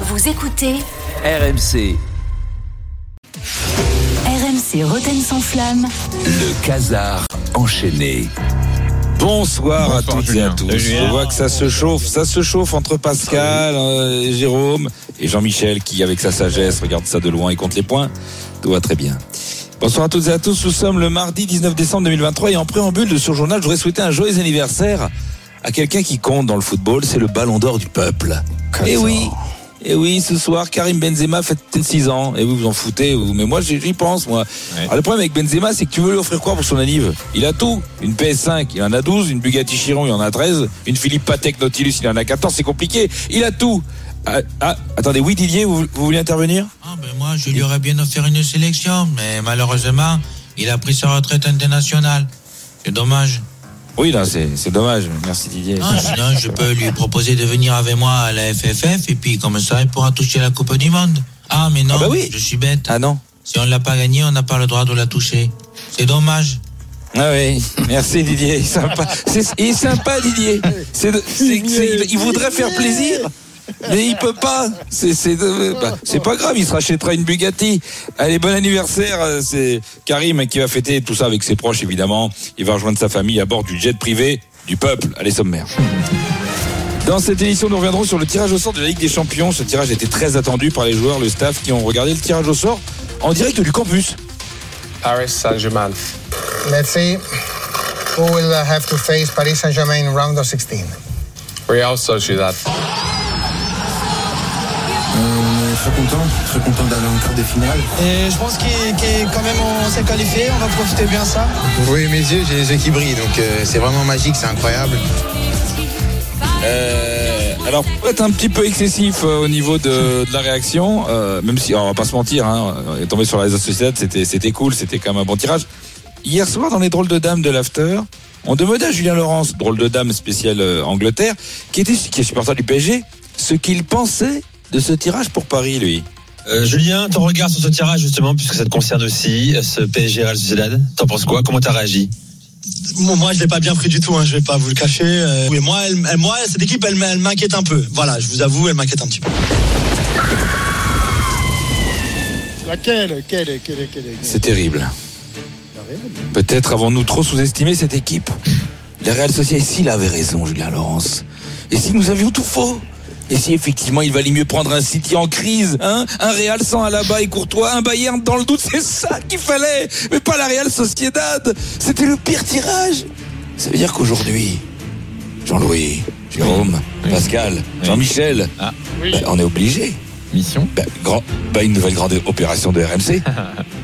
Vous écoutez RMC, RMC Roten sans flamme. le casar enchaîné. Bonsoir, à toutes Julien. et à tous. Julien. Je vois que ça se chauffe, ça se chauffe entre Pascal, euh, Jérôme et Jean-Michel qui, avec sa sagesse, regarde ça de loin et compte les points. Tout va très bien. Bonsoir à toutes et à tous. Nous sommes le mardi 19 décembre 2023 et en préambule de ce journal, je voudrais souhaiter un joyeux anniversaire à quelqu'un qui compte dans le football. C'est le Ballon d'Or du peuple. Et oui. Et oui, ce soir, Karim Benzema fête 6 ans. Et vous vous en foutez, vous. Mais moi, j'y pense, moi. Alors, le problème avec Benzema, c'est que tu veux lui offrir quoi pour son anniv? Il a tout. Une PS5, il en a 12. Une Bugatti Chiron, il en a 13. Une Philippe Patek Nautilus, il en a 14. C'est compliqué. Il a tout. Ah, ah, attendez, oui, Didier, vous, vous voulez intervenir? Ah ben moi, je lui aurais bien offert une sélection, mais malheureusement, il a pris sa retraite internationale. C'est dommage. Oui, là, c'est c'est dommage. Merci, Didier. Non, sinon, je peux lui proposer de venir avec moi à la FFF, et puis comme ça, il pourra toucher la Coupe du Monde. Ah, mais non, Ah bah oui. je suis bête. Ah non Si on l'a pas gagné, on n'a pas le droit de la toucher. C'est dommage. Ah oui, merci Didier. Il est sympa, c'est, il est sympa Didier. Il voudrait faire plaisir, mais il peut pas. C'est, de- bah, c'est pas grave, il se rachètera une Bugatti. Allez, bon anniversaire. euh, C'est Karim qui va fêter tout ça avec ses proches évidemment. Il va rejoindre sa famille à bord du jet privé du peuple. Allez, sommaire. Dans cette édition, nous reviendrons sur le tirage au sort de la Ligue des Champions. Ce tirage était très attendu par les joueurs, le staff qui ont regardé le tirage au sort en direct du campus. Paris Saint-Germain. Let's see who will uh, have to face Paris Saint-Germain in round of 16. Real Sociedad. Très content, très content d'aller en quart des finales. Et je pense qu'il qu'il- quand même on s'est qualifié, on va profiter bien de ça. Vous voyez mes yeux, j'ai les yeux qui brillent, donc euh, c'est vraiment magique, c'est incroyable. Euh, alors peut-être un petit peu excessif euh, au niveau de, de la réaction, euh, même si alors, on va pas se mentir, hein, on est tombé sur la réseau c'était c'était cool, c'était quand même un bon tirage. Hier soir dans les drôles de dames de l'after, on demandait à Julien Laurence, drôle de dame spécial euh, Angleterre, qui était qui est supporter du PSG, ce qu'il pensait de ce tirage pour Paris, lui. Euh, Julien, ton regard sur ce tirage justement, puisque ça te concerne aussi, euh, ce PSG Real Sociedad, t'en penses quoi? Comment t'as réagi? Bon, moi je l'ai pas bien pris du tout, hein, je vais pas vous le cacher. Euh, oui, moi, elle- elle- moi cette équipe elle, m- elle m'inquiète un peu. Voilà, je vous avoue, elle m'inquiète un petit peu. Laquelle Quelle Quelle Quelle C'est terrible. Peut-être avons-nous trop sous-estimé cette équipe. La Real Sociedad, s'il avait raison, Julien Laurence. Et si nous avions tout faux? Et si effectivement il valait mieux prendre un City en crise, hein Un Real sans Alaba et Courtois, un Bayern dans le doute, c'est ça qu'il fallait Mais pas la Real Sociedad C'était le pire tirage Ça veut dire qu'aujourd'hui, Jean-Louis, Jérôme, Pascal, Jean-Michel, Ah. ben, on est obligé. Mission grand, ben, une nouvelle grande opération de RMC.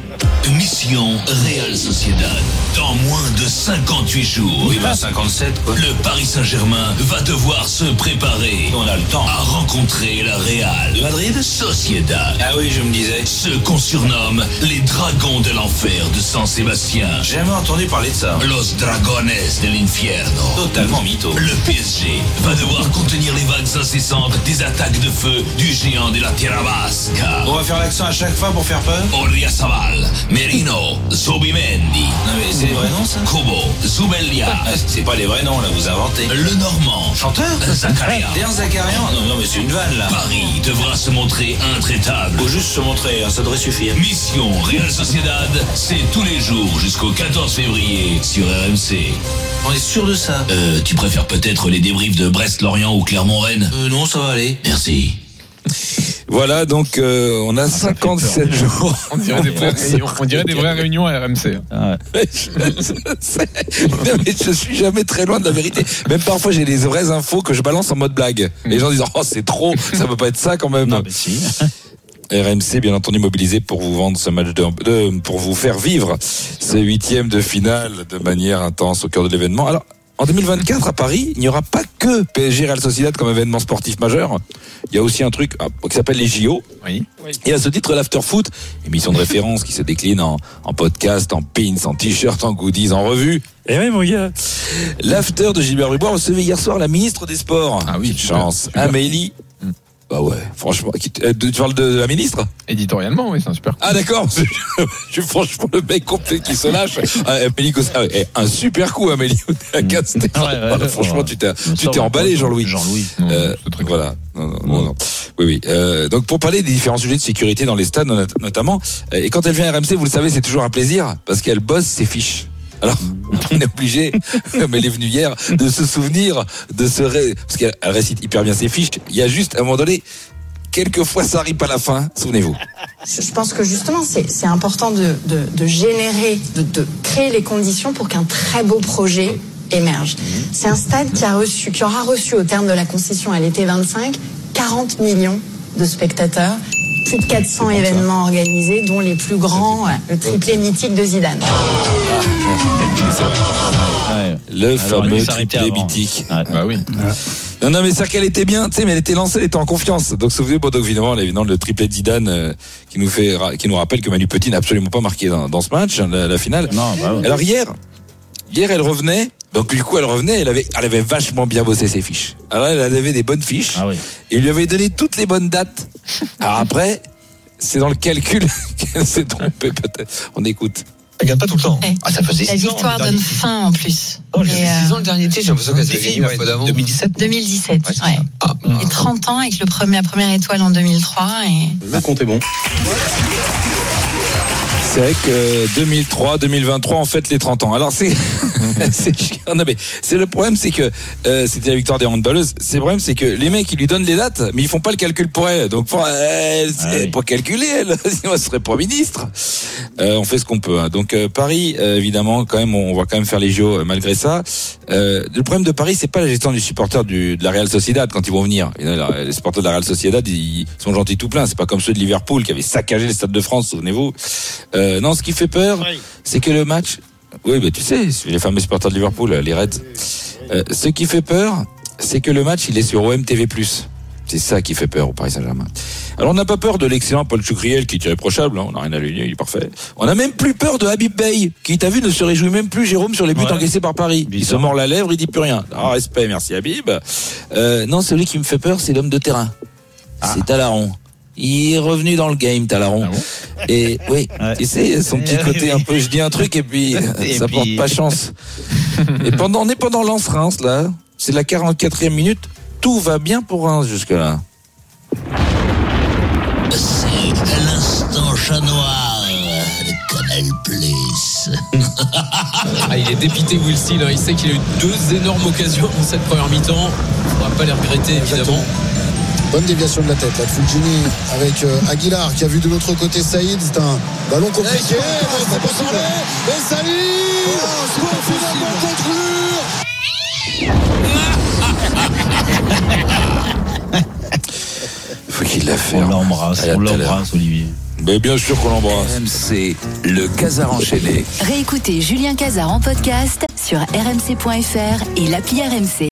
Mission Real Sociedad. Dans moins de 58 jours. Oui, ben 57, quoi. Le Paris Saint-Germain va devoir se préparer. On a le temps. À rencontrer la Real. Madrid Sociedad. Ah oui, je me disais. Ceux qu'on surnomme les dragons de l'enfer de San Sébastien. J'ai jamais entendu parler de ça. Los Dragones de l'Infierno. Totalement mytho. Le PSG va devoir contenir les vagues incessantes des attaques de feu du géant de la Tierra Vasca. On va faire l'accent à chaque fois pour faire peur Oriasaval, Merino, Zubimendi. Non mais c'est des vrais noms ça Kubo, Zubelia. Ah, C'est pas les vrais noms là, vous inventez. Le Normand. Chanteur Zakaria. Derrière Zacharian Non, non mais c'est une vanne là. Paris devra se montrer intraitable. Faut juste se montrer, hein, ça devrait suffire. Mission Real Sociedad, c'est tous les jours jusqu'au 14 février sur RMC. On est sûr de ça Euh, tu préfères peut-être les débriefs de Brest-Lorient ou Clermont-Rennes? Euh, non, ça va aller. Merci. Voilà, donc euh, on a 57 jours. on dirait, des vraies réunions, on dirait des vraies réunions à RMC. hein. Non, mais je suis jamais très loin de la vérité. Même parfois, j'ai des vraies infos que je balance en mode blague. Les gens disent Oh, c'est trop, ça peut pas être ça quand même. si. RMC, bien entendu, mobilisé pour vous vendre ce match de, de- pour vous faire vivre ce huitième de finale de manière intense au cœur de l'événement. Alors, en 2024 à Paris, il n'y aura pas que PSG Real Sociedad comme événement sportif majeur. Il y a aussi un truc ah, qui s'appelle les JO. Oui. Et à ce titre, l'After Foot, émission de référence qui se décline en, en podcast, en pins, en t-shirt, en goodies, en revue. Eh oui, mon gars. L'After de Gilbert Rubois recevait hier soir la ministre des Sports. Ah oui, chance. Amélie. Bah ouais, franchement. euh, Tu parles de la ministre? Éditorialement, oui, c'est un super coup. Ah d'accord. Je suis franchement le mec complet qui se lâche. Ah, Amélie ah eh, un super coup, Amélie. Castel. Voilà, franchement, tu t'es, tu t'es emballé, Jean-Louis. Jean-Louis. Euh, voilà. Oui, oui. Euh, donc pour parler des différents sujets de sécurité dans les stades not- notamment, et quand elle vient à RMC, vous le savez, c'est toujours un plaisir parce qu'elle bosse ses fiches. Alors, on est obligé, comme elle est venue hier, de se souvenir de ce... ré- Parce qu'elle elle récite hyper bien ses fiches. Il y a juste, à un moment donné, quelquefois ça arrive pas à la fin, souvenez-vous. Je pense que justement, c'est c'est important de, de, de générer, de, de créer les conditions pour qu'un très beau projet émerge. C'est un stade qui, a reçu, qui aura reçu, au terme de la concession à l'été 25, 40 millions de spectateurs, plus de 400 événements organisés, dont les plus grands, ouais, le triplé mythique de Zidane. Le Alors, fameux triplé avant. mythique. Bah oui. Non, non, mais c'est qu'elle était bien, tu sais, mais elle était lancée, elle était en confiance. Donc, souvenez-vous, bon, donc, évidemment, évidemment, le triplé de Zidane, euh, qui nous fait, qui nous rappelle que Manu Petit n'a absolument pas marqué dans, dans ce match, hein, la, la finale. Non, bah ouais. Alors, hier, hier, elle revenait. Donc, du coup, elle revenait, elle avait, elle avait vachement bien bossé ses fiches. Alors, elle avait des bonnes fiches. Ah oui. Et il lui avait donné toutes les bonnes dates. Alors après, c'est dans le calcul qu'elle s'est trompée peut-être. On écoute. Elle gagne pas tout le temps. Eh, Ah, ça faisait La 6 ans. victoire donne dernier. fin en plus. Non, fait euh, 6 ans le dernier titre, j'ai l'impression qu'elle s'est Fini gagné ouais, fois d'avant. 2017. 2017, Ouais, ouais. Ah, Et 30 ans avec le premier, la première étoile en 2003. Et... Le compte est bon. C'est vrai que 2003, 2023, on fête les 30 ans. Alors c'est, c'est chiant. Non, mais c'est le problème, c'est que euh, c'était la victoire des handballeuses. C'est le problème, c'est que les mecs ils lui donnent les dates, mais ils font pas le calcul pour elle. Donc pour elle, c'est Ah oui. pour calculer, elle, sinon elle serait pas ministre. Euh, on fait ce qu'on peut. hein. Donc euh, Paris, euh, évidemment, quand même, on va quand même faire les JO euh, malgré ça. Euh, le problème de Paris, c'est pas la gestion du supporter du, de la Real Sociedad quand ils vont venir. Les supporters de la Real Sociedad, ils sont gentils tout plein. C'est pas comme ceux de Liverpool qui avaient saccagé le stade de France, souvenez-vous. Euh, non, ce qui fait peur, c'est que le match. Oui, mais tu sais, les fameux supporters de Liverpool, les Reds. Euh, ce qui fait peur, c'est que le match, il est sur OMTV+. C'est ça qui fait peur au Paris Saint-Germain. Alors on n'a pas peur de l'excellent Paul Choucriel qui est irréprochable, hein, on n'a rien à lui dire, il est parfait. On a même plus peur de Habib Bey, qui t'as vu ne se réjouit même plus Jérôme sur les buts Ouais. encaissés par Paris. Il se mord la lèvre, il dit plus rien. Ah, respect, merci Habib. Euh, non, celui qui me fait peur, c'est l'homme de terrain. C'est Talaron. Il est revenu dans le game, Talaron. Et oui, Ouais. tu sais, son petit côté oui. un peu, je dis un truc et puis Et ça puis- porte pas chance. et pendant, on est pendant Lens-Reims, là. C'est la 44e minute. Tout va bien pour Reims jusque-là. C'est l'instant chat noir de Canal Plus. Ah, il est dépité Will Steele, hein. il sait qu'il a eu deux énormes occasions dans cette première mi-temps. On va pas les regretter évidemment. Bonne déviation de la tête là de Fulgini avec euh, Aguilar qui a vu de l'autre côté Saïd. C'est un ballon compliqué. mais ça peut s'enlever. Et Saïd pour finalement conclure. Faut qu'il la fait. On l'embrasse, on l'embrasse, Olivier. Mais bien sûr qu'on l'embrasse. RMC, le Casar enchaîné. Réécoutez Julien Cazard en podcast sur rmc.fr et l'appli RMC.